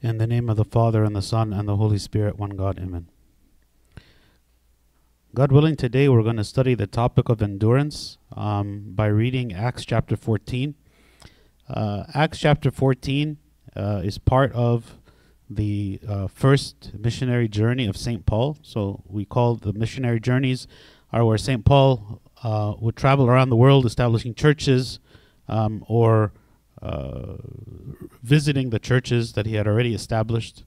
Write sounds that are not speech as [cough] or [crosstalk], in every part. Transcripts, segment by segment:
In the name of the Father, and the Son, and the Holy Spirit, one God, Amen. God willing, today we're going to study the topic of endurance um, by reading Acts chapter 14. Uh, Acts chapter 14 uh, is part of the uh, first missionary journey of St. Paul. So we call the missionary journeys are where St. Paul uh, would travel around the world establishing churches um, or uh, visiting the churches that he had already established.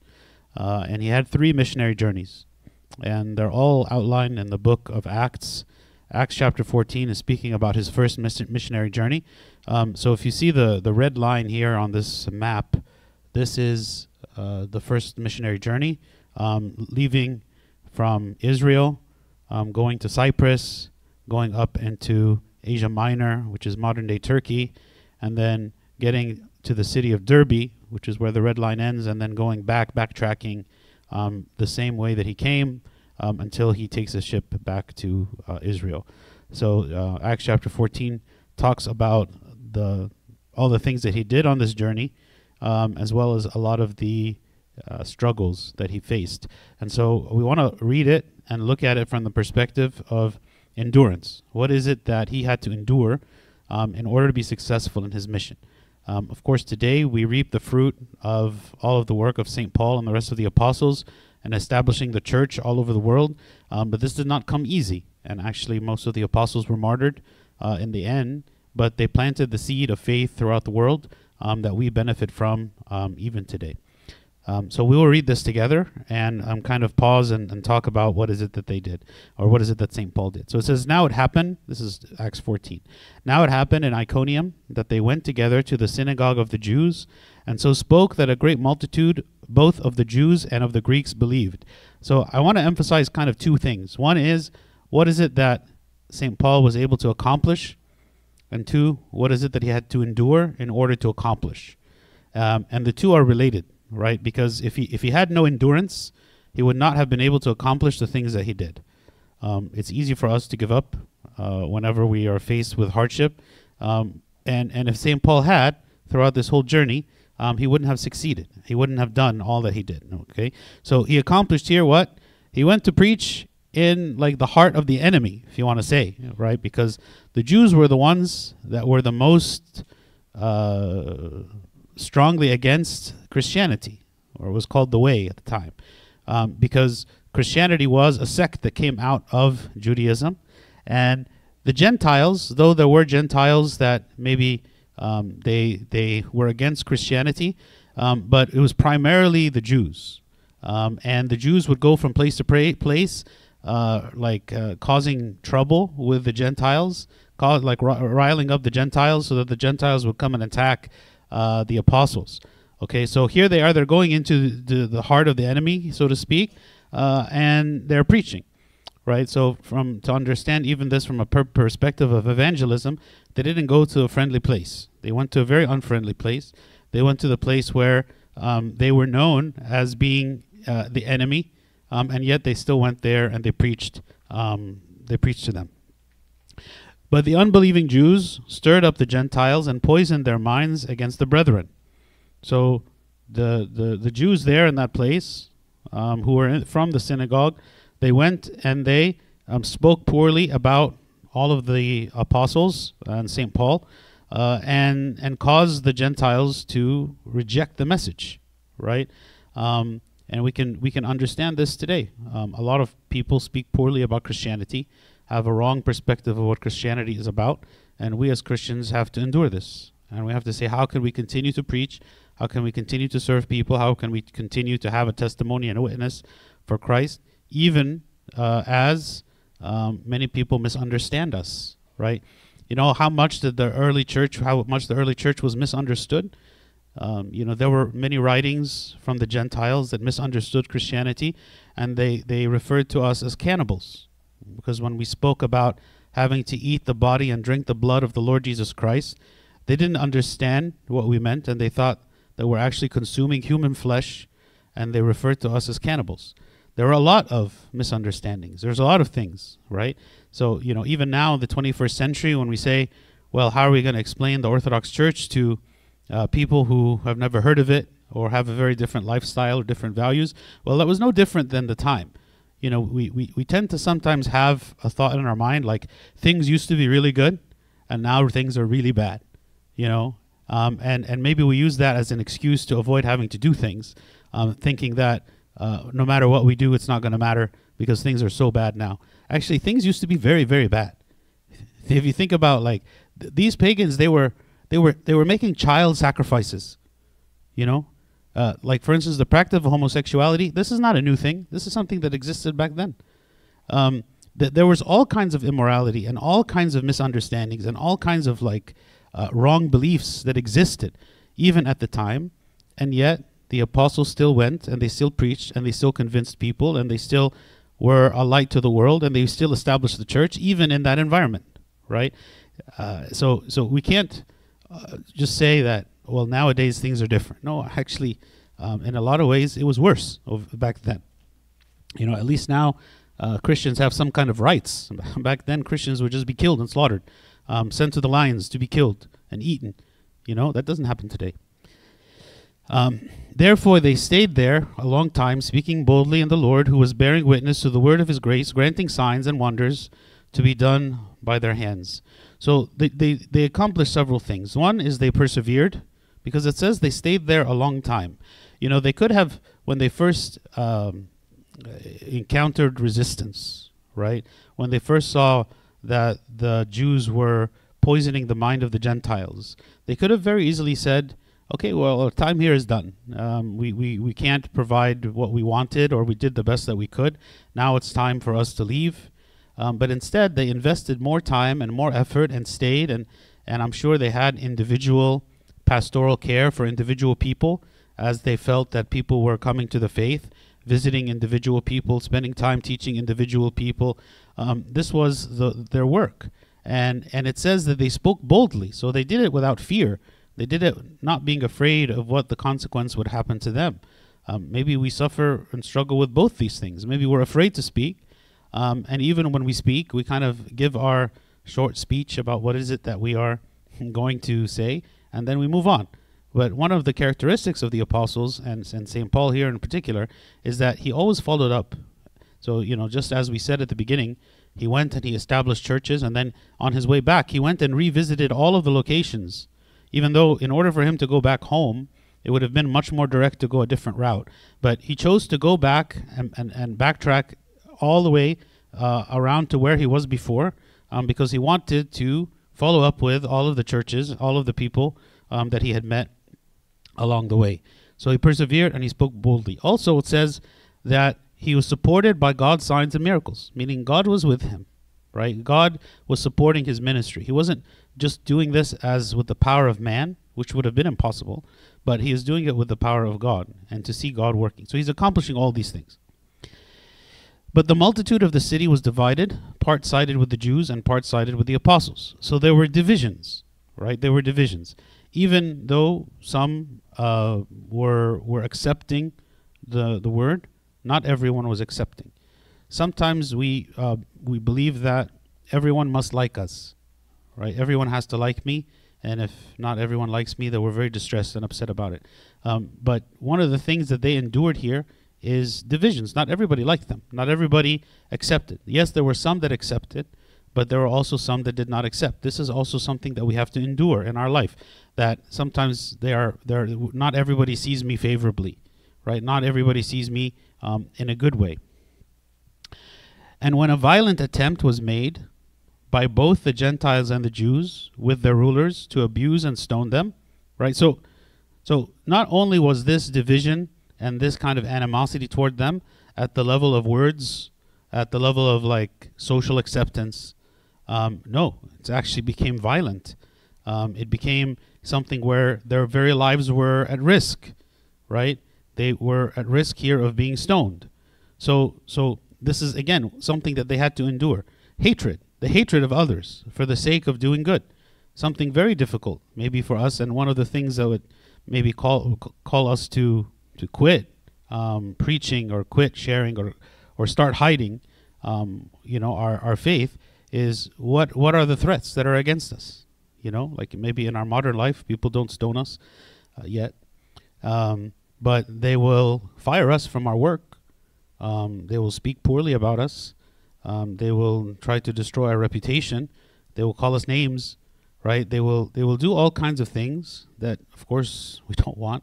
Uh, and he had three missionary journeys. And they're all outlined in the book of Acts. Acts chapter 14 is speaking about his first miss- missionary journey. Um, so if you see the, the red line here on this map, this is uh, the first missionary journey, um, leaving from Israel, um, going to Cyprus, going up into Asia Minor, which is modern day Turkey, and then getting to the city of Derbe, which is where the red line ends, and then going back, backtracking um, the same way that he came um, until he takes a ship back to uh, Israel. So uh, Acts chapter 14 talks about the all the things that he did on this journey, um, as well as a lot of the uh, struggles that he faced. And so we want to read it and look at it from the perspective of endurance. What is it that he had to endure um, in order to be successful in his mission? Um, of course, today we reap the fruit of all of the work of St. Paul and the rest of the apostles and establishing the church all over the world. Um, but this did not come easy. And actually, most of the apostles were martyred uh, in the end, but they planted the seed of faith throughout the world um, that we benefit from um, even today. Um, so we will read this together and um, kind of pause and, and, talk about what is it that they did, or what is it that St. Paul did. So it says, Now it happened, this is Acts 14. Now it happened in Iconium that they went together to the synagogue of the Jews, and so spoke that a great multitude, both of the Jews and of the Greeks, believed. So I want to emphasize kind of two things. One is, what is it that St. Paul was able to accomplish? And two, what is it that he had to endure in order to accomplish? Um, and the two are related right? Because if he if he had no endurance, he would not have been able to accomplish the things that he did. Um, it's easy for us to give up uh, whenever we are faced with hardship, um, and and if Saint Paul had throughout this whole journey, um, he wouldn't have succeeded. He wouldn't have done all that he did. Okay, so he accomplished here what he went to preach in like the heart of the enemy, if you want to say, right? Because the Jews were the ones that were the most uh, strongly against Christianity, or was called the Way at the time, um, because Christianity was a sect that came out of Judaism, and the Gentiles, though there were Gentiles that maybe um, they they were against Christianity, um, but it was primarily the Jews, um, and the Jews would go from place to place, uh, like uh, causing trouble with the Gentiles, cause, like r- riling up the Gentiles, so that the Gentiles would come and attack uh, the apostles. Okay, so here they are. They're going into the, the heart of the enemy, so to speak, uh, and they're preaching, right? So, from to understand even this from a per- perspective of evangelism, they didn't go to a friendly place. They went to a very unfriendly place. They went to the place where um, they were known as being uh, the enemy, um, and yet they still went there and they preached. Um, they preached to them. But the unbelieving Jews stirred up the Gentiles and poisoned their minds against the brethren. So the the, the Jews there in that place, um, who were in, from the synagogue, they went and they um, spoke poorly about all of the apostles and Saint Paul, uh, and and caused the Gentiles to reject the message, right? Um, and we can we can understand this today. Um, a lot of people speak poorly about Christianity have a wrong perspective of what Christianity is about, and we as Christians have to endure this. And we have to say, how can we continue to preach? How can we continue to serve people? How can we continue to have a testimony and a witness for Christ, even uh, as um, many people misunderstand us, right? You know how much did the early church, how much the early church was misunderstood. Um, you know, there were many writings from the Gentiles that misunderstood Christianity, and they they referred to us as cannibals because when we spoke about having to eat the body and drink the blood of the Lord Jesus Christ, they didn't understand what we meant and they thought that we're actually consuming human flesh and they referred to us as cannibals. There are a lot of misunderstandings. There's a lot of things, right? So, you know, even now in the 21st century, when we say, well, how are we going to explain the Orthodox Church to uh, people who have never heard of it or have a very different lifestyle or different values. Well, that was no different than the time. You know, we, we, we tend to sometimes have a thought in our mind like things used to be really good and now things are really bad, you know, um, and, and maybe we use that as an excuse to avoid having to do things, um, thinking that uh, no matter what we do, it's not going to matter because things are so bad now. Actually, things used to be very, very bad. If you think about like th- these pagans, they were they were they were making child sacrifices. You know, uh, like for instance, the practice of homosexuality. This is not a new thing. This is something that existed back then. Um, th- there was all kinds of immorality and all kinds of misunderstandings and all kinds of like uh, wrong beliefs that existed even at the time, and yet the apostles still went and they still preached and they still convinced people and they still were a light to the world and they still established the church even in that environment, right? Uh, so so we can't uh, just say that well nowadays things are different. No, actually, um, in a lot of ways it was worse back then. You know, at least now uh, Christians have some kind of rights. [laughs] back then Christians would just be killed and slaughtered, um, sent to the lions to be killed and eaten. You know that doesn't happen today. Um, therefore, they stayed there a long time, speaking boldly in the Lord, who was bearing witness to the word of his grace, granting signs and wonders to be done by their hands. So they, they, they accomplished several things. One is they persevered, because it says they stayed there a long time. You know, they could have, when they first um, encountered resistance, right? When they first saw that the Jews were poisoning the mind of the Gentiles, they could have very easily said, okay, well, our time here is done. Um, we, we, we can't provide what we wanted, or we did the best that we could. Now it's time for us to leave. Um, but instead, they invested more time and more effort and stayed, and, and I'm sure they had individual pastoral care for individual people as they felt that people were coming to the faith, visiting individual people, spending time teaching individual people. Um, this was the, their work. And, and it says that they spoke boldly, so they did it without fear. They did it not being afraid of what the consequence would happen to them. Um, maybe we suffer and struggle with both these things. Maybe we're afraid to speak, um, and even when we speak, we kind of give our short speech about what is it that we are [laughs] going to say, and then we move on. But one of the characteristics of the apostles, and, and St. Paul here in particular, is that he always followed up. So, you know, just as we said at the beginning, he went and he established churches, and then on his way back, he went and revisited all of the locations. Even though, in order for him to go back home, it would have been much more direct to go a different route. But he chose to go back and, and, and backtrack all the way uh, around to where he was before um, because he wanted to follow up with all of the churches, all of the people um, that he had met along the way. So he persevered and he spoke boldly. Also, it says that he was supported by God's signs and miracles, meaning God was with him, right? God was supporting his ministry. He wasn't just doing this as with the power of man, which would have been impossible, but he is doing it with the power of God and to see God working. So he's accomplishing all these things. But the multitude of the city was divided, part sided with the Jews and part sided with the apostles. So there were divisions, right? There were divisions. Even though some uh, were were accepting the the word, not everyone was accepting. Sometimes we uh, we believe that everyone must like us, right? Everyone has to like me, and if not everyone likes me, then we're very distressed and upset about it. Um, but one of the things that they endured here is divisions. Not everybody liked them. Not everybody accepted. Yes, there were some that accepted, but there were also some that did not accept. This is also something that we have to endure in our life. That sometimes they are there. Not everybody sees me favorably, right? Not everybody sees me um, in a good way. And when a violent attempt was made by both the Gentiles and the Jews with their rulers to abuse and stone them, right? So, so not only was this division and this kind of animosity toward them at the level of words, at the level of like social acceptance. Um, no, it actually became violent. Um, it became something where their very lives were at risk, right? They were at risk here of being stoned. So, so this is again something that they had to endure: hatred, the hatred of others for the sake of doing good. Something very difficult, maybe for us, and one of the things that would maybe call call us to to quit um, preaching or quit sharing or or start hiding, um, you know, our, our faith is what what are the threats that are against us? You know, like maybe in our modern life, people don't stone us uh, yet, um, but they will fire us from our work. Um, they will speak poorly about us. Um, they will try to destroy our reputation. They will call us names, right? They will they will do all kinds of things that, of course, [laughs] we don't want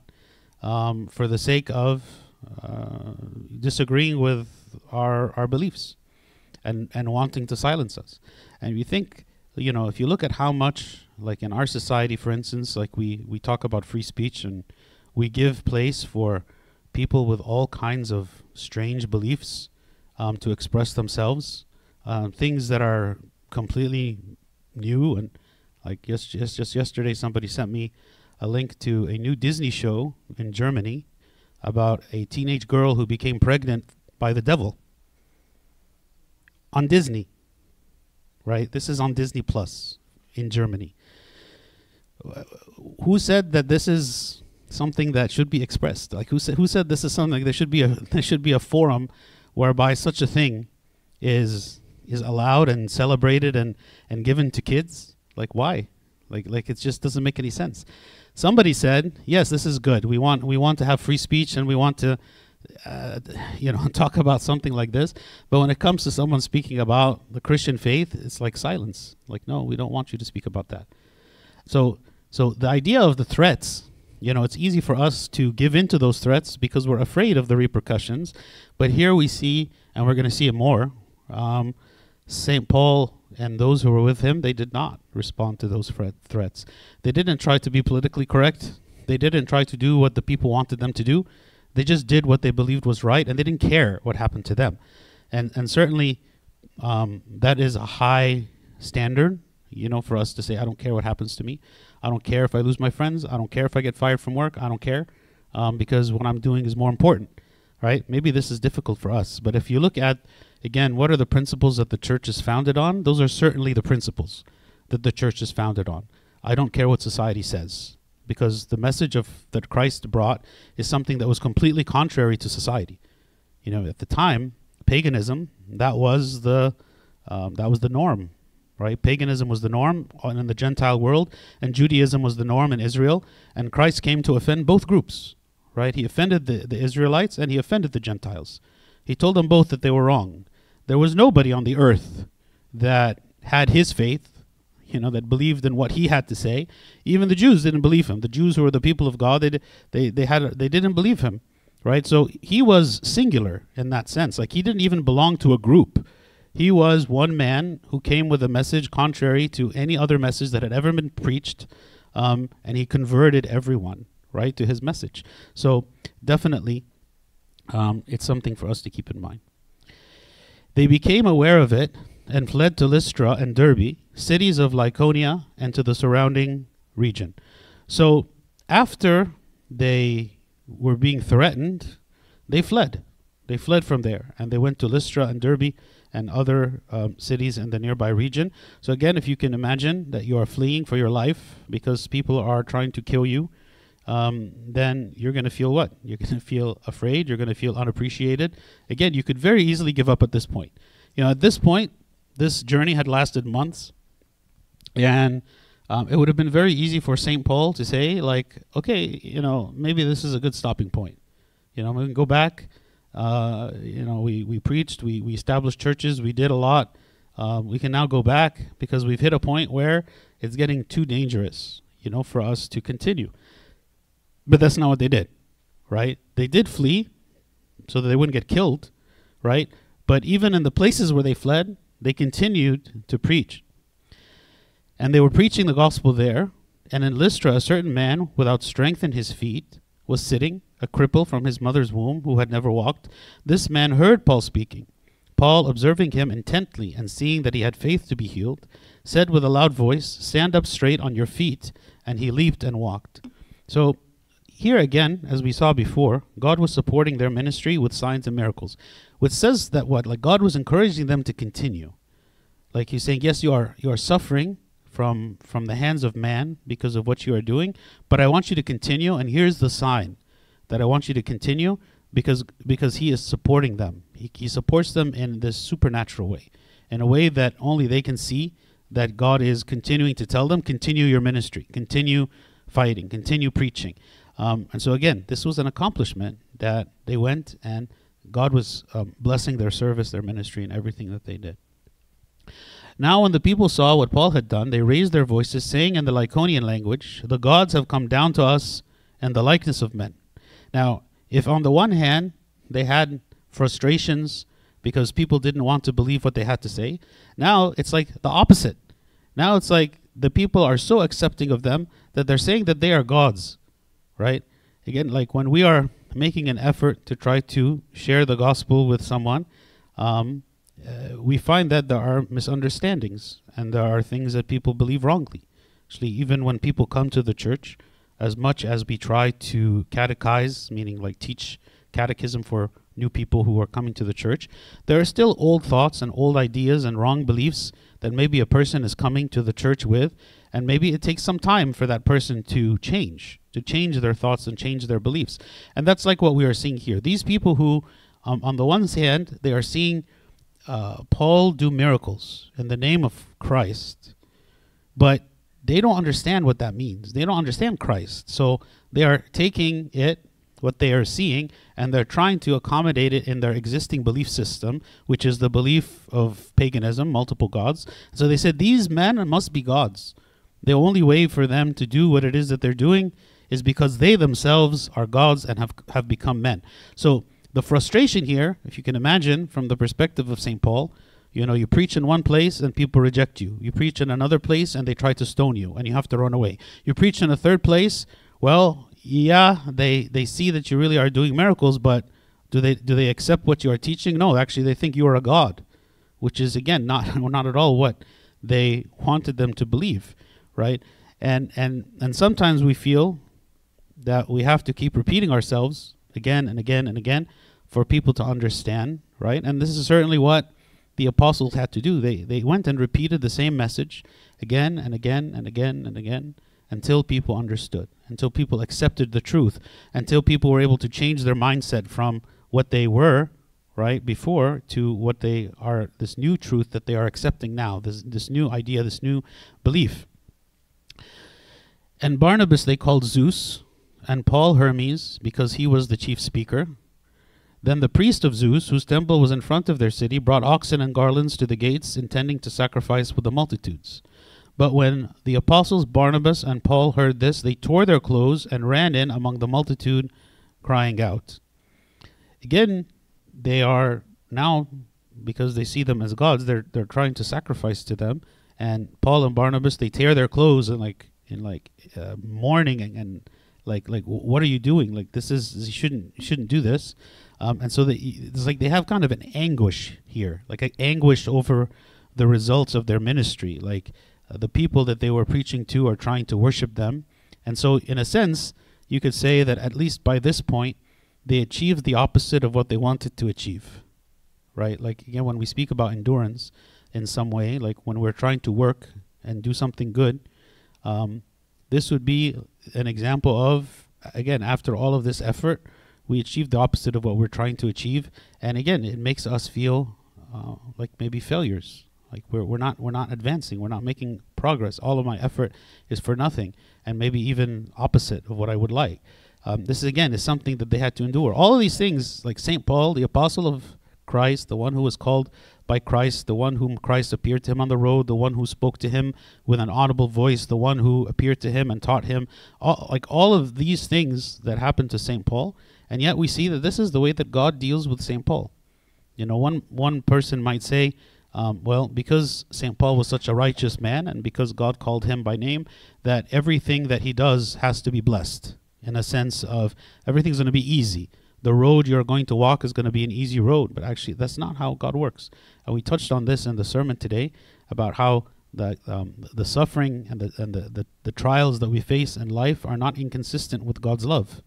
um, for the sake of uh, disagreeing with our our beliefs and and wanting to silence us. And you think, you know, if you look at how much, like in our society, for instance, like we we talk about free speech and we give place for people with all kinds of strange beliefs um, to express themselves, um, things that are completely new and like just just just yesterday somebody sent me a link to a new Disney show in Germany about a teenage girl who became pregnant by the devil on Disney. Right? This is on Disney Plus in Germany. Who said that this is something that should be expressed? Like who said who said this is something there should be a [laughs] there should be a forum whereby such a thing is is allowed and celebrated and and given to kids? Like why? Like like it just doesn't make any sense. Somebody said, "Yes, this is good. We want we want to have free speech and we want to uh, [laughs] you know, [laughs] talk about something like this. But when it comes to someone speaking about the Christian faith, it's like silence. Like, no, we don't want you to speak about that. So, so the idea of the threats, you know, it's easy for us to give in to those threats because we're afraid of the repercussions. But here we see, and we're going to see it more. Um, Saint Paul and those who were with him, they did not respond to those threats. They didn't try to be politically correct. They didn't try to do what the people wanted them to do they just did what they believed was right, and they didn't care what happened to them. And and certainly, um, that is a high standard, you know, for us to say, I don't care what happens to me. I don't care if I lose my friends. I don't care if I get fired from work. I don't care, um, because what I'm doing is more important, right? Maybe this is difficult for us, but if you look at again, what are the principles that the church is founded on? Those are certainly the principles that the church is founded on. I don't care what society says because the message of that Christ brought is something that was completely contrary to society. You know, at the time, paganism that was the um, that was the norm, right? Paganism was the norm in the Gentile world, and Judaism was the norm in Israel. And Christ came to offend both groups, right? He offended the, the Israelites and he offended the Gentiles. He told them both that they were wrong. There was nobody on the earth that had his faith you know, that believed in what he had to say. Even the Jews didn't believe him. The Jews who were the people of God, they they they had they didn't believe him, right? So he was singular in that sense. Like he didn't even belong to a group. He was one man who came with a message contrary to any other message that had ever been preached, um, and he converted everyone right to his message. So definitely, um, it's something for us to keep in mind. They became aware of it and fled to Lystra and Derbe, cities of Lycaonia, and to the surrounding region. So after they were being threatened, they fled. They fled from there and they went to Lystra and Derbe and other um, cities in the nearby region. So, again, if you can imagine that you are fleeing for your life because people are trying to kill you, um, then you're going to feel what? You're going to feel afraid. You're going to feel unappreciated. Again, you could very easily give up at this point. You know, at this point, this journey had lasted months, and um, it would have been very easy for St. Paul to say, like, okay, you know, maybe this is a good stopping point. You know, we can go back. Uh, you know, we, we preached, we, we established churches, we did a lot. Um, we can now go back because we've hit a point where it's getting too dangerous, you know, for us to continue. But that's not what they did, right? They did flee so that they wouldn't get killed, right? But even in the places where they fled, they continued to preach. And they were preaching the gospel there. And in Lystra, a certain man without strength in his feet was sitting, a cripple from his mother's womb who had never walked. This man heard Paul speaking. Paul, observing him intently and seeing that he had faith to be healed, said with a loud voice, Stand up straight on your feet. And he leaped and walked. So, here again, as we saw before, God was supporting their ministry with signs and miracles which says that what like God was encouraging them to continue. Like he's saying, yes, you are you are suffering from from the hands of man because of what you are doing, but I want you to continue. And here's the sign that I want you to continue because because he is supporting them. He, he supports them in this supernatural way, in a way that only they can see. That God is continuing to tell them, continue your ministry, continue fighting, continue preaching. Um, and so again, this was an accomplishment that they went and God was um, blessing their service, their ministry, and everything that they did. Now, when the people saw what Paul had done, they raised their voices, saying in the Lycaonian language, The gods have come down to us in the likeness of men. Now, if on the one hand they had frustrations because people didn't want to believe what they had to say, now it's like the opposite. Now it's like the people are so accepting of them that they're saying that they are gods, right? Again, like when we are making an effort to try to share the gospel with someone, um, uh, we find that there are misunderstandings and there are things that people believe wrongly. Actually, even when people come to the church, as much as we try to catechize, meaning like teach catechism for new people who are coming to the church, there are still old thoughts and old ideas and wrong beliefs that maybe a person is coming to the church with, and maybe it takes some time for that person to change, to change their thoughts and change their beliefs. And that's like what we are seeing here. These people who, um, on the one hand, they are seeing uh, Paul do miracles in the name of Christ, but they don't understand what that means. They don't understand Christ. So they are taking it, what they are seeing, and they're trying to accommodate it in their existing belief system, which is the belief of paganism, multiple gods. So they said these men must be gods. The only way for them to do what it is that they're doing is because they themselves are gods and have have become men. So the frustration here, if you can imagine from the perspective of St. Paul, you know, you preach in one place and people reject you. You preach in another place and they try to stone you and you have to run away. You preach in a third place, well, yeah, they they see that you really are doing miracles, but do they do they accept what you are teaching? No, actually they think you are a god, which is again not [laughs] not at all what they wanted them to believe, right? And and and sometimes we feel that we have to keep repeating ourselves again and again and again for people to understand, right? And this is certainly what the apostles had to do. They they went and repeated the same message again and again and again and again until people understood, until people accepted the truth, until people were able to change their mindset from what they were, right, before to what they are this new truth that they are accepting now, this this new idea, this new belief. And Barnabas they called Zeus, and Paul Hermes, because he was the chief speaker. Then the priest of Zeus, whose temple was in front of their city, brought oxen and garlands to the gates, intending to sacrifice with the multitudes. But when the apostles Barnabas and Paul heard this, they tore their clothes and ran in among the multitude, crying out. Again, they are now, because they see them as gods, they're they're trying to sacrifice to them. And Paul and Barnabas, they tear their clothes and like in like uh, mourning and, and like like what are you doing? Like this is you shouldn't you shouldn't do this. Um, and so they, it's like they have kind of an anguish here, like an anguish over the results of their ministry. Like the people that they were preaching to are trying to worship them, and so in a sense, you could say that at least by this point, they achieved the opposite of what they wanted to achieve. Right? Like again, when we speak about endurance, in some way, like when we're trying to work and do something good, um, this would be an example of again after all of this effort we achieved the opposite of what we're trying to achieve and again it makes us feel uh, like maybe failures like we're, we're not we're not advancing we're not making progress all of my effort is for nothing and maybe even opposite of what i would like um, this is again is something that they had to endure all of these things like st paul the apostle of christ the one who was called by Christ, the one whom Christ appeared to him on the road, the one who spoke to him with an audible voice, the one who appeared to him and taught him, all, like all of these things that happened to St. Paul. And yet we see that this is the way that God deals with St. Paul. You know, one, one person might say, um, well, because St. Paul was such a righteous man and because God called him by name, that everything that he does has to be blessed in a sense of everything's going to be easy the road you're going to walk is going to be an easy road. But actually, that's not how God works. And we touched on this in the sermon today about how the um, the suffering and the and the, the, the trials that we face in life are not inconsistent with God's love,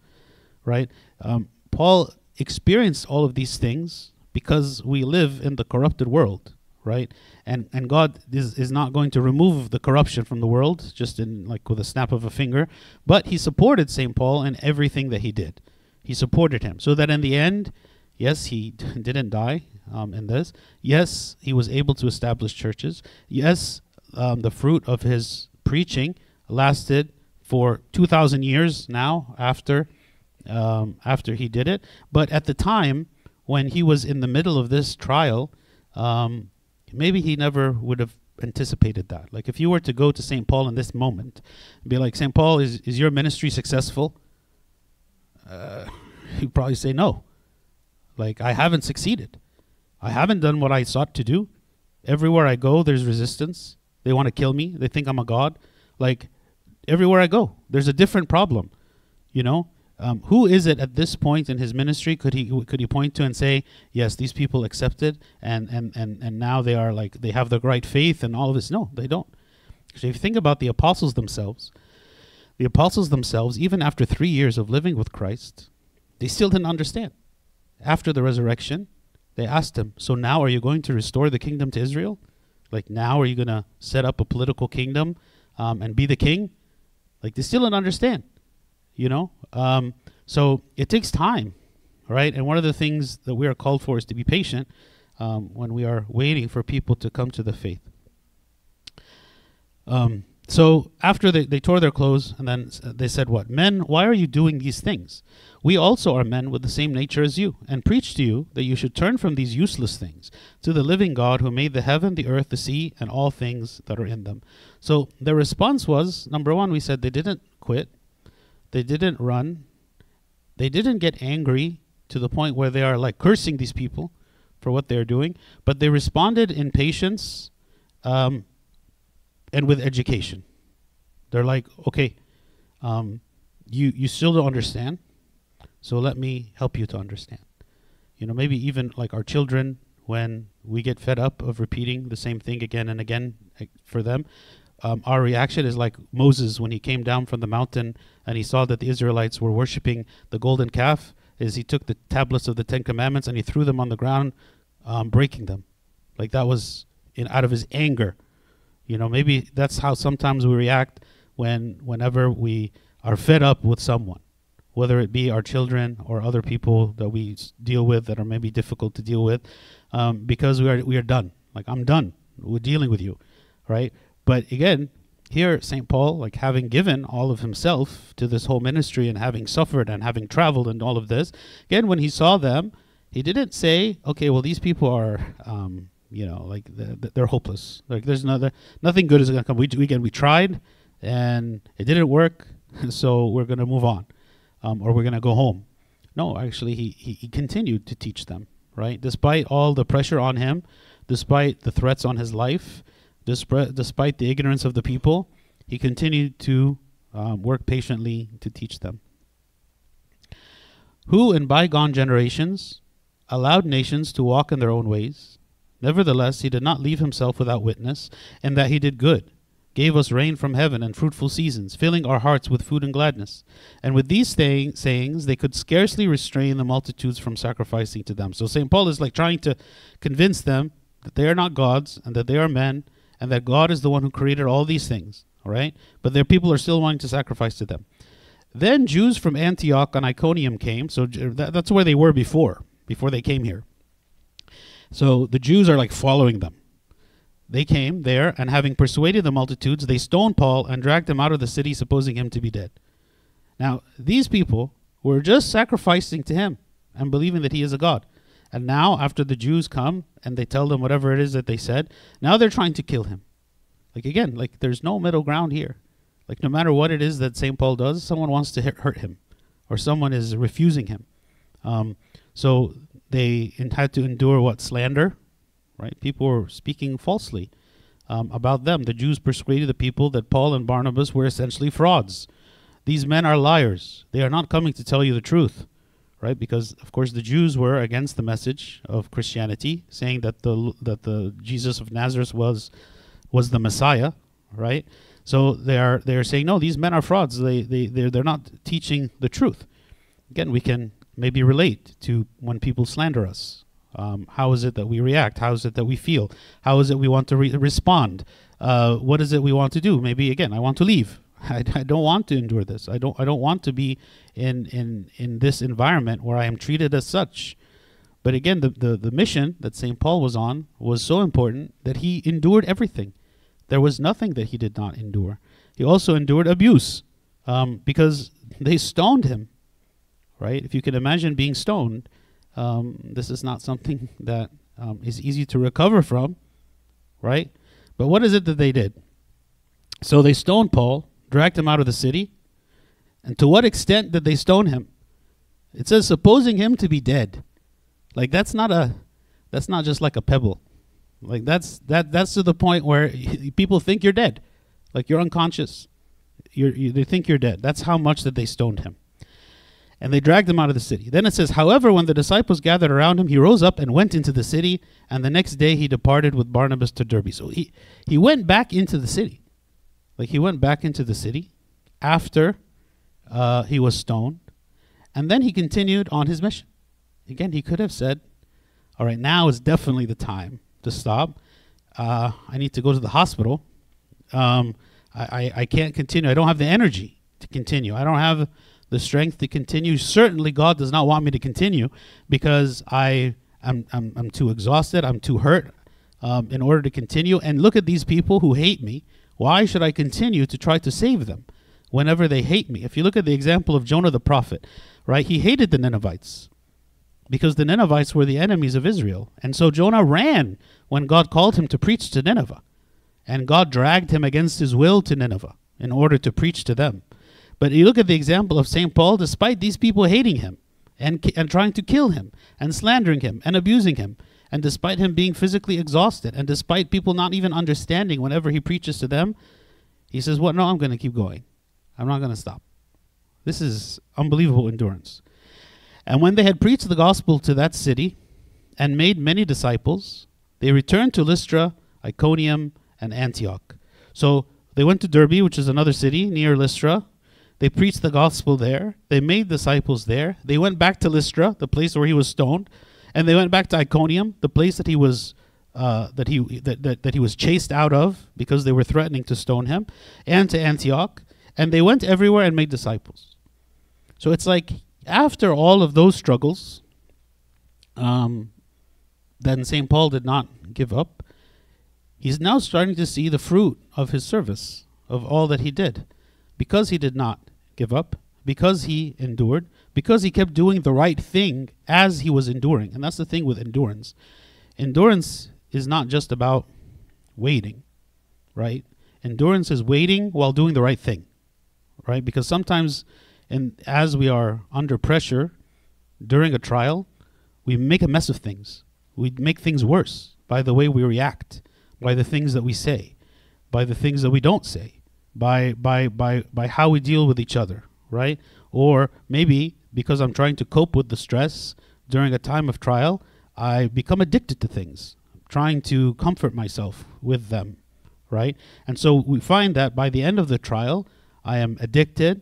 right? Um, Paul experienced all of these things because we live in the corrupted world, right? And and God is is not going to remove the corruption from the world just in like with a snap of a finger, but he supported St. Paul in everything that he did. He supported him. So that in the end, yes, he [laughs] didn't die um, in this. Yes, he was able to establish churches. Yes, um, the fruit of his preaching lasted for 2,000 years now after um, after he did it. But at the time when he was in the middle of this trial, um, maybe he never would have anticipated that. Like if you were to go to St. Paul in this moment and be like, St. Paul, is, is your ministry successful? Uh, [laughs] he'd probably say no. Like, I haven't succeeded. I haven't done what I sought to do. Everywhere I go, there's resistance. They want to kill me. They think I'm a god. Like, everywhere I go, there's a different problem. You know, um, who is it at this point in his ministry could he could he point to and say, yes, these people accepted and and and and now they are like they have the right faith and all of this? No, they don't. So if you think about the apostles themselves, the apostles themselves, even after three years of living with Christ, they still didn't understand. After the resurrection, they asked him, "So now are you going to restore the kingdom to Israel? Like now are you going to set up a political kingdom um, and be the king?" Like they still don't understand you know? Um, so it takes time right? And one of the things that we are called for is to be patient um, when we are waiting for people to come to the faith. Um, so after they, they tore their clothes and then they said what? Men why are you doing these things? We also are men with the same nature as you and preach to you that you should turn from these useless things to the living god who made the heaven the earth the sea and all things that are in them. So their response was number one we said they didn't quit they didn't run. They didn't get angry to the point where they are like cursing these people for what they're doing, but they responded in patience um, and with education. They're like, okay, um, you you still don't understand, so let me help you to understand. You know, maybe even like our children when we get fed up of repeating the same thing again and again for them, um, our reaction is like Moses when he came down from the mountain and he saw that the Israelites were worshiping the golden calf. Is he took the tablets of the Ten Commandments and he threw them on the ground, um, breaking them, like that was in out of his anger. You know, maybe that's how sometimes we react when whenever we are fed up with someone, whether it be our children or other people that we deal with that are maybe difficult to deal with, um, because we are we are done. Like I'm done with dealing with you, right? But again, here St. Paul, like having given all of himself to this whole ministry and having suffered and having traveled and all of this, again, when he saw them, he didn't say, okay, well, these people are, um, you know, like they're hopeless. Like there's another, nothing good is going to come. We, we, again, we tried and it didn't work, [laughs] so we're going to move on um, or we're going to go home. No, actually, he, he, he continued to teach them, right? Despite all the pressure on him, despite the threats on his life, Despite, the ignorance of the people, he continued to um, work patiently to teach them. Who in bygone generations allowed nations to walk in their own ways. Nevertheless, he did not leave himself without witness, in that he did good, gave us rain from heaven and fruitful seasons, filling our hearts with food and gladness. And with these saying, sayings, they could scarcely restrain the multitudes from sacrificing to them. So St. Paul is like trying to convince them that they are not gods and that they are men and that God is the one who created all these things. All right, but their people are still wanting to sacrifice to them. Then Jews from Antioch and Iconium came. So that, that's where they were before, before they came here. So the Jews are like following them. They came there, and having persuaded the multitudes, they stoned Paul and dragged him out of the city, supposing him to be dead. Now, these people were just sacrificing to him and believing that he is a god. And now, after the Jews come and they tell them whatever it is that they said, now they're trying to kill him. Like, again, like there's no middle ground here. Like, no matter what it is that St. Paul does, someone wants to hurt him or someone is refusing him. Um, so they had to endure what? Slander, right? People were speaking falsely um, about them. The Jews persuaded the people that Paul and Barnabas were essentially frauds. These men are liars. They are not coming to tell you the truth right? Because of course the Jews were against the message of Christianity, saying that the that the Jesus of Nazareth was was the Messiah, right? So they are they are saying no, these men are frauds. They they they're, they're not teaching the truth. Again, we can maybe relate to when people slander us. Um, how is it that we react? How is it that we feel? How is it we want to re- respond? Uh, what is it we want to do? Maybe again, I want to leave. I, I don't want to endure this. I don't I don't want to be in in in this environment where I am treated as such. But again, the, the, the mission that St. Paul was on was so important that he endured everything. There was nothing that he did not endure. He also endured abuse. um, because they stoned him. Right? If you can imagine being stoned, um, this is not something [laughs] that um, is easy to recover from. Right? But what is it that they did? So they stoned Paul, dragged him out of the city. And to what extent did they stone him? It says supposing him to be dead. Like that's not a that's not just like a pebble. Like that's that that's to the point where [laughs] people think you're dead. Like you're unconscious. You're, you, they think you're dead. That's how much that they stoned him. And they dragged him out of the city. Then it says, However, when the disciples gathered around him, he rose up and went into the city, and the next day he departed with Barnabas to Derbe. So he, he went back into the city. Like he went back into the city after uh, he was stoned, and then he continued on his mission. Again, he could have said, All right, now is definitely the time to stop. Uh, I need to go to the hospital. Um, I, I, I can't continue. I don't have the energy to continue. I don't have the strength to continue. Certainly, God does not want me to continue because I am I'm, I'm too exhausted. I'm too hurt um, in order to continue. And look at these people who hate me. Why should I continue to try to save them whenever they hate me? If you look at the example of Jonah the prophet, right? He hated the Ninevites because the Ninevites were the enemies of Israel. And so Jonah ran when God called him to preach to Nineveh. And God dragged him against his will to Nineveh in order to preach to them. But you look at the example of St. Paul, despite these people hating him and, and trying to kill him and slandering him and abusing him, and despite him being physically exhausted, and despite people not even understanding whenever he preaches to them, he says, What? No, I'm going to keep going. I'm not going to stop. This is unbelievable endurance. And when they had preached the gospel to that city and made many disciples, they returned to Lystra, Iconium, and Antioch. So they went to Derbe, which is another city near Lystra. They preached the gospel there. They made disciples there. They went back to Lystra, the place where he was stoned, and they went back to Iconium, the place that he was uh, that he that, that, that he was chased out of because they were threatening to stone him, and to Antioch. And they went everywhere and made disciples. So it's like after all of those struggles, um, then St. Paul did not give up. He's now starting to see the fruit of his service, of all that he did, because he did not give up, because he endured, because he kept doing the right thing as he was enduring. And that's the thing with endurance. Endurance is not just about waiting, right? Endurance is waiting while doing the right thing, right? Because sometimes and as we are under pressure during a trial, we make a mess of things. We make things worse by the way we react, by the things that we say, by the things that we don't say, by by by by how we deal with each other, right? Or maybe because I'm trying to cope with the stress during a time of trial, I become addicted to things, trying to comfort myself with them, right? And so we find that by the end of the trial, I am addicted,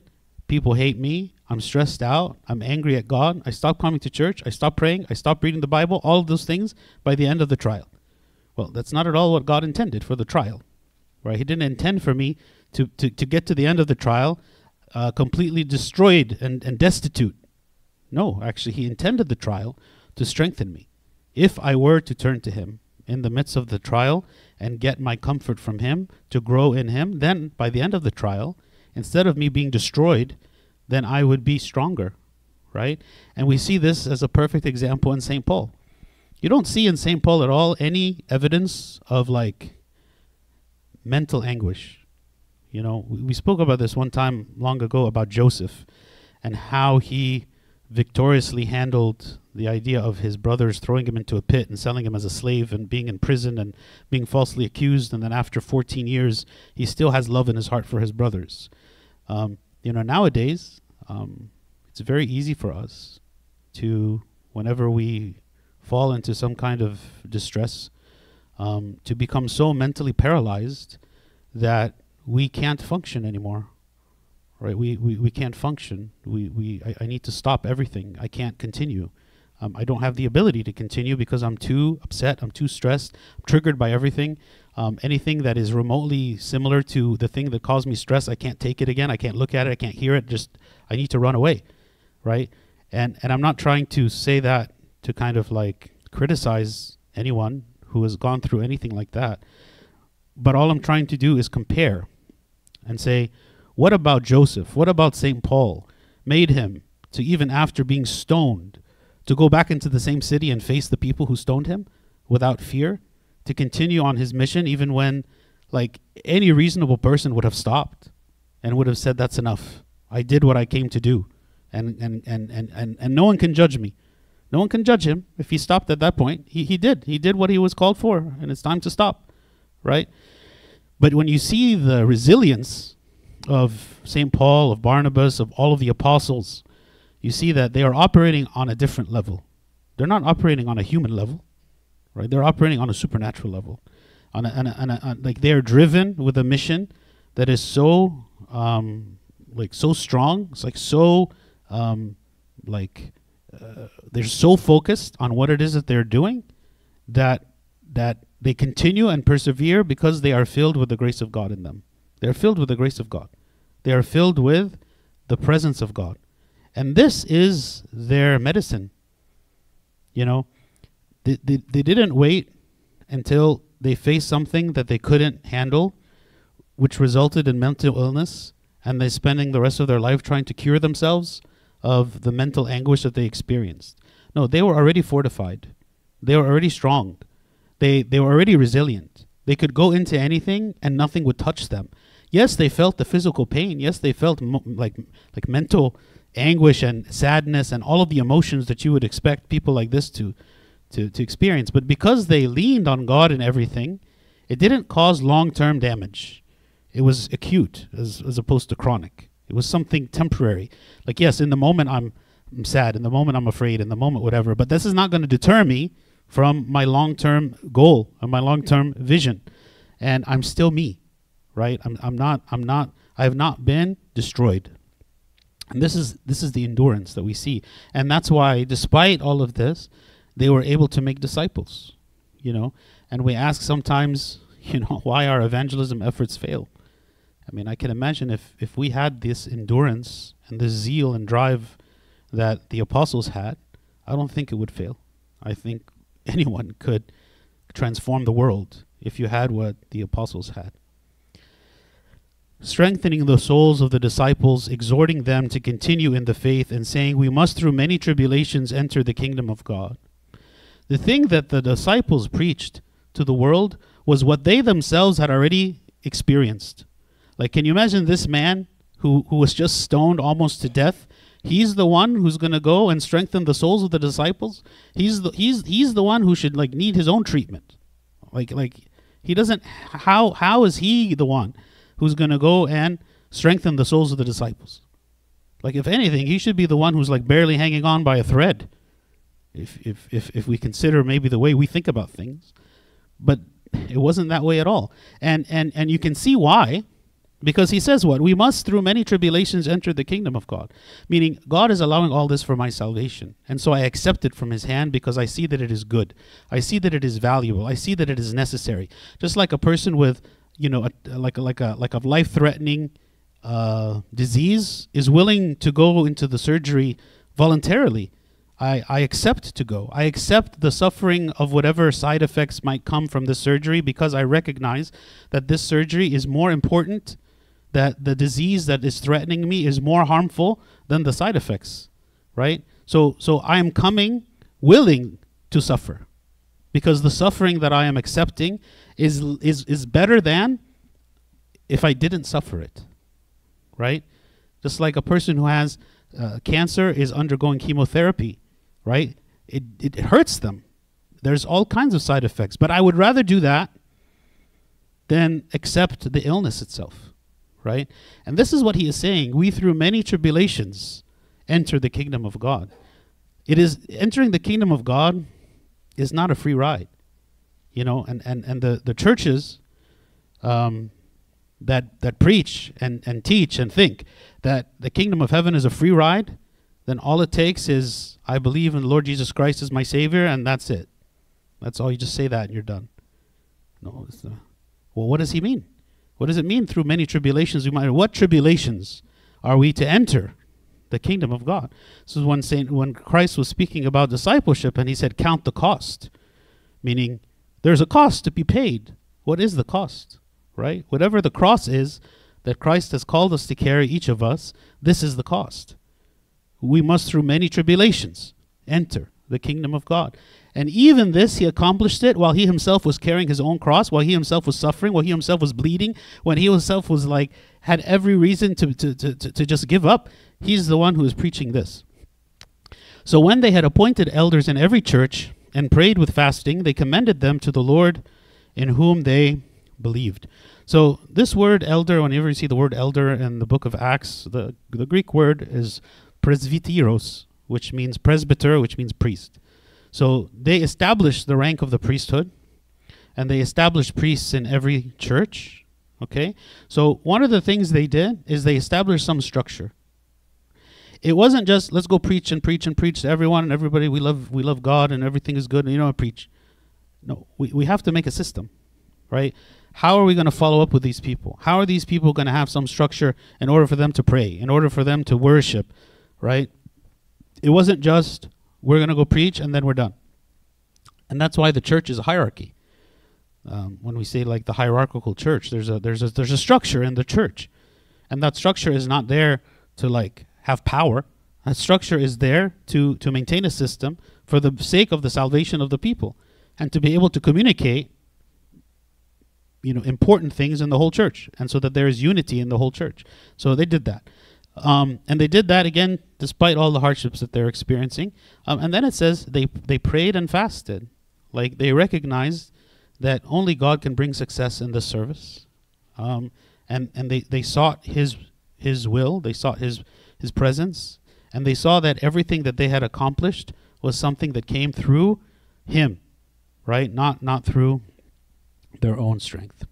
People hate me. I'm stressed out. I'm angry at God. I stop coming to church. I stop praying. I stop reading the Bible. All of those things by the end of the trial. Well, that's not at all what God intended for the trial, right? He didn't intend for me to, to, to get to the end of the trial uh, completely destroyed and, and destitute. No, actually, He intended the trial to strengthen me. If I were to turn to Him in the midst of the trial and get my comfort from Him, to grow in Him, then by the end of the trial, instead of me being destroyed, then I would be stronger, right? And we see this as a perfect example in St. Paul. You don't see in St. Paul at all any evidence of like mental anguish. You know, we, spoke about this one time long ago about Joseph and how he victoriously handled the idea of his brothers throwing him into a pit and selling him as a slave and being in prison and being falsely accused. And then after 14 years, he still has love in his heart for his brothers. Um, you know, nowadays, um, it's very easy for us to, whenever we fall into some kind of distress, um, to become so mentally paralyzed that we can't function anymore. Right? We, we, we can't function. We, we, I, I need to stop everything. I can't continue. Um, I don't have the ability to continue because I'm too upset. I'm too stressed. I'm triggered by everything. Um, anything that is remotely similar to the thing that caused me stress, I can't take it again. I can't look at it. I can't hear it. Just I need to run away, right? And and I'm not trying to say that to kind of like criticize anyone who has gone through anything like that. But all I'm trying to do is compare and say, What about Joseph? What about St. Paul? Made him to even after being stoned to go back into the same city and face the people who stoned him without fear, to continue on his mission even when like any reasonable person would have stopped and would have said that's enough. I did what I came to do. And and and and and, and no one can judge me. No one can judge him if he stopped at that point. He he did. He did what he was called for and it's time to stop. Right? But when you see the resilience of St. Paul, of Barnabas, of all of the apostles, you see that they are operating on a different level. They're not operating on a human level, right? They're operating on a supernatural level. On a, on a, on a, on like they are driven with a mission that is so um, like so strong. It's like so um, like uh, they're so focused on what it is that they're doing that that they continue and persevere because they are filled with the grace of God in them. They're filled with the grace of God. They are filled with the presence of God. And this is their medicine. You know, they, they, they didn't wait until they faced something that they couldn't handle, which resulted in mental illness, and they spending the rest of their life trying to cure themselves of the mental anguish that they experienced. No, they were already fortified. They were already strong. They they were already resilient. They could go into anything and nothing would touch them. Yes, they felt the physical pain. Yes, they felt mo- like like mental anguish and sadness and all of the emotions that you would expect people like this to to to experience. But because they leaned on God in everything, it didn't cause long-term damage. It was acute as as opposed to chronic. It was something temporary. Like yes, in the moment I'm I'm sad, in the moment I'm afraid, in the moment whatever, but this is not going to deter me from my long-term goal and my long-term vision. And I'm still me, right? I'm I'm not I'm not I have not been destroyed. And this is this is the endurance that we see. And that's why despite all of this, they were able to make disciples, you know. And we ask sometimes, [laughs] you know, why our evangelism efforts fail. I mean, I can imagine if if we had this endurance and this zeal and drive that the apostles had, I don't think it would fail. I think [laughs] anyone could transform the world if you had what the apostles had. Strengthening the souls of the disciples, exhorting them to continue in the faith, and saying, We must through many tribulations enter the kingdom of God. The thing that the disciples preached to the world was what they themselves had already experienced. Like, can you imagine this man who, who was just stoned almost to death? He's the one who's going to go and strengthen the souls of the disciples. He's the he's he's the one who should like need his own treatment. Like like he doesn't how how is he the one who's going to go and strengthen the souls of the disciples? Like if anything, he should be the one who's like barely hanging on by a thread. If if if if we consider maybe the way we think about things. But it wasn't that way at all. And and and you can see why because he says what? We must, through many tribulations, enter the kingdom of God. Meaning, God is allowing all this for my salvation. And so I accept it from his hand because I see that it is good. I see that it is valuable. I see that it is necessary. Just like a person with, you know, a, like, a, like a, like a life threatening uh, disease is willing to go into the surgery voluntarily. I, I accept to go. I accept the suffering of whatever side effects might come from this surgery because I recognize that this surgery is more important that the disease that is threatening me is more harmful than the side effects, right? So, so I am coming willing to suffer because the suffering that I am accepting is, is, is better than if I didn't suffer it, right? Just like a person who has uh, cancer is undergoing chemotherapy, right? It, it hurts them. There's all kinds of side effects, but I would rather do that than accept the illness itself right? And this is what he is saying. We, through many tribulations, enter the kingdom of God. It is entering the kingdom of God is not a free ride, you know. And and and the the churches um, that that preach and and teach and think that the kingdom of heaven is a free ride, then all it takes is I believe in the Lord Jesus Christ as my Savior, and that's it. That's all. You just say that and you're done. No, it's not. Well, what does he mean? What does it mean through many tribulations? We might, what tribulations are we to enter the kingdom of God? This is when Saint when Christ was speaking about discipleship and he said, Count the cost. Meaning there's a cost to be paid. What is the cost? Right? Whatever the cross is, that Christ has called us to carry, each of us, this is the cost. We must, through many tribulations, enter the kingdom of God. And even this, he accomplished it while he himself was carrying his own cross, while he himself was suffering, while he himself was bleeding, when he himself was like, had every reason to, to, to, to, to just give up. He's the one who is preaching this. So when they had appointed elders in every church and prayed with fasting, they commended them to the Lord in whom they believed. So this word elder, whenever you see the word elder in the book of Acts, the, the Greek word is presbyteros, which means presbyter, which means priest. So they established the rank of the priesthood, and they established priests in every church. Okay? So one of the things they did is they established some structure. It wasn't just let's go preach and preach and preach to everyone and everybody. We love we love God and everything is good and you know preach. No, we, we have to make a system, right? How are we going to follow up with these people? How are these people going to have some structure in order for them to pray, in order for them to worship, right? It wasn't just we're going to go preach and then we're done. And that's why the church is a hierarchy. Um, when we say like the hierarchical church, there's a there's a there's a structure in the church, and that structure is not there to like have power. That structure is there to to maintain a system for the sake of the salvation of the people, and to be able to communicate you know important things in the whole church and so that there is unity in the whole church so they did that um, and they did that again despite all the hardships that they're experiencing. Um, and then it says they they prayed and fasted. Like they recognized that only god can bring success in this service. Um, and and they they sought his his will. They sought his his presence. And they saw that everything that they had accomplished was something that came through him right? Not not through their own strength.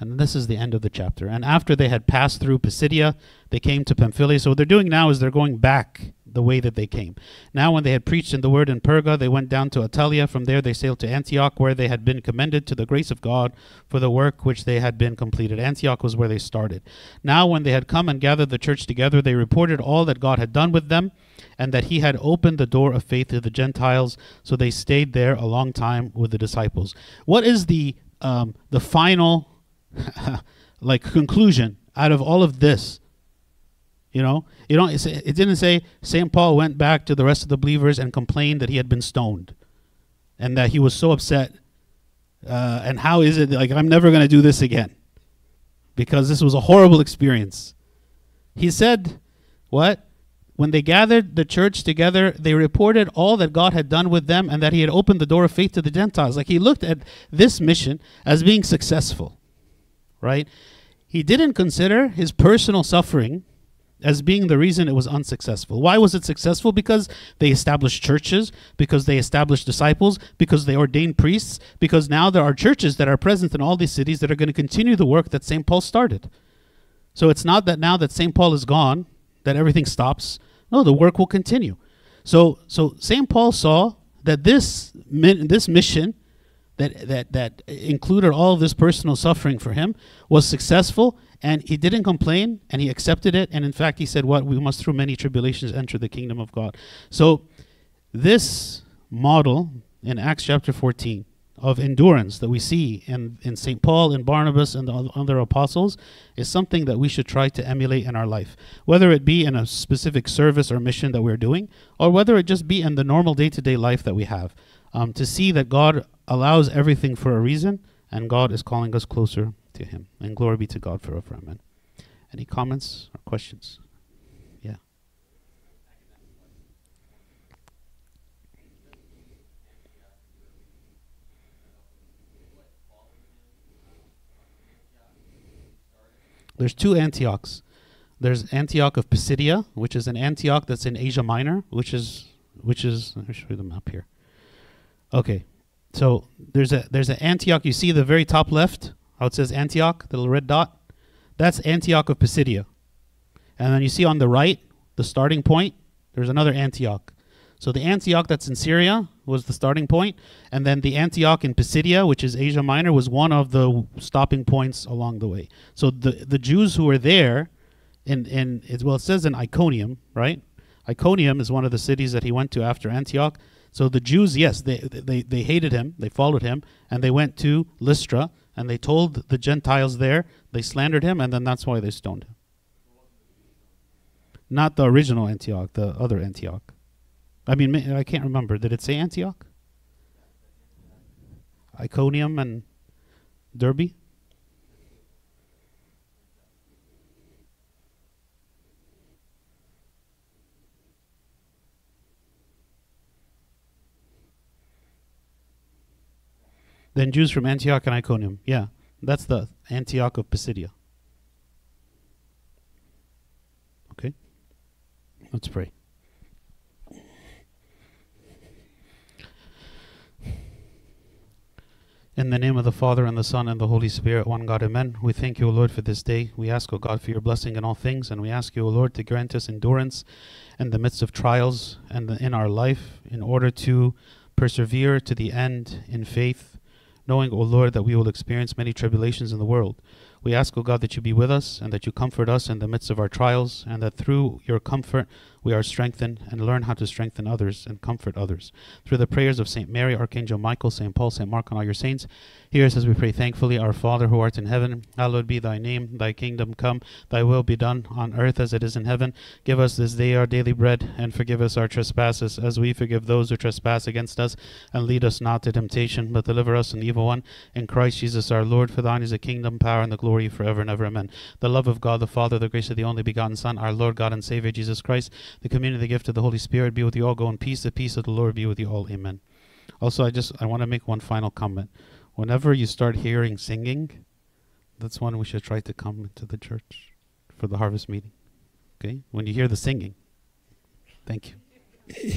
And this is the end of the chapter. And after they had passed through Pisidia, they came to Pamphylia. So what they're doing now is they're going back the way that they came. Now, when they had preached in the word in Perga, they went down to Attalia. From there, they sailed to Antioch, where they had been commended to the grace of God for the work which they had been completed. Antioch was where they started. Now, when they had come and gathered the church together, they reported all that God had done with them, and that He had opened the door of faith to the Gentiles. So they stayed there a long time with the disciples. What is the um, the final [laughs] like conclusion out of all of this. You know, you know, it didn't say St. Paul went back to the rest of the believers and complained that he had been stoned and that he was so upset. Uh, and how is it like I'm never going to do this again because this was a horrible experience. He said, What? When they gathered the church together, they reported all that God had done with them and that He had opened the door of faith to the Gentiles. Like He looked at this mission as being successful, right? He didn't consider His personal suffering as being the reason it was unsuccessful. Why was it successful? Because they established churches, because they established disciples, because they ordained priests, because now there are churches that are present in all these cities that are going to continue the work that St. Paul started. So it's not that now that St. Paul is gone, that everything stops. No, the work will continue. So, so St. Paul saw that this this mission that, that, that included all of this personal suffering for him was successful and he didn't complain and he accepted it and in fact he said what we must through many tribulations enter the kingdom of god so this model in acts chapter 14 of endurance that we see in, in St. Paul and Barnabas and the other apostles is something that we should try to emulate in our life, whether it be in a specific service or mission that we're doing, or whether it just be in the normal day to day life that we have. Um, to see that God allows everything for a reason and God is calling us closer to Him. And glory be to God forever. Amen. Any comments or questions? Yeah. There's two Antiochs. There's Antioch of Pisidia, which is an Antioch that's in Asia Minor, which is which is let me show you the map here. Okay, so there's a there's an Antioch. You see the very top left, how it says Antioch, the little red dot. That's Antioch of Pisidia, and then you see on the right, the starting point. There's another Antioch. So the Antioch that's in Syria was the starting point, and then the Antioch in Pisidia, which is Asia Minor, was one of the stopping points along the way. So the the Jews who were there, in in it, well, it says in Iconium, right? Iconium is one of the cities that he went to after Antioch. So the Jews, yes, they they they hated him, they followed him, and they went to Lystra, and they told the Gentiles there, they slandered him, and then that's why they stoned him. Not the original Antioch, the other Antioch. I mean, I can't remember. Did it say Antioch? Iconium and Derbe? Then Jews from Antioch and Iconium. Yeah, that's the Antioch of Pisidia. Okay? Let's pray. In the name of the Father, and the Son, and the Holy Spirit, one God, amen. We thank you, O Lord, for this day. We ask, O God, for your blessing in all things, and we ask you, O Lord, to grant us endurance in the midst of trials and in our life in order to persevere to the end in faith knowing, O Lord, that we will experience many tribulations in the world. We ask, O God, that you be with us and that you comfort us in the midst of our trials, and that through your comfort we are strengthened and learn how to strengthen others and comfort others. Through the prayers of St. Mary, Archangel Michael, St. Paul, St. Mark, and all your saints, hear us as we pray thankfully. Our Father who art in heaven, hallowed be thy name. Thy kingdom come, thy will be done on earth as it is in heaven. Give us this day our daily bread, and forgive us our trespasses as we forgive those who trespass against us. And lead us not to temptation, but deliver us from evil one. In Christ Jesus our Lord, for thine is the kingdom, power, and the glory forever and ever. Amen. The love of God the Father, the grace of the only begotten Son, our Lord God and Savior Jesus Christ, the communion, the gift of the Holy Spirit be with you all. Go in peace. The peace of the Lord be with you all. Amen. Also, I just I want to make one final comment. Whenever you start hearing singing, that's when we should try to come to the church for the harvest meeting. Okay? When you hear the singing. Thank you.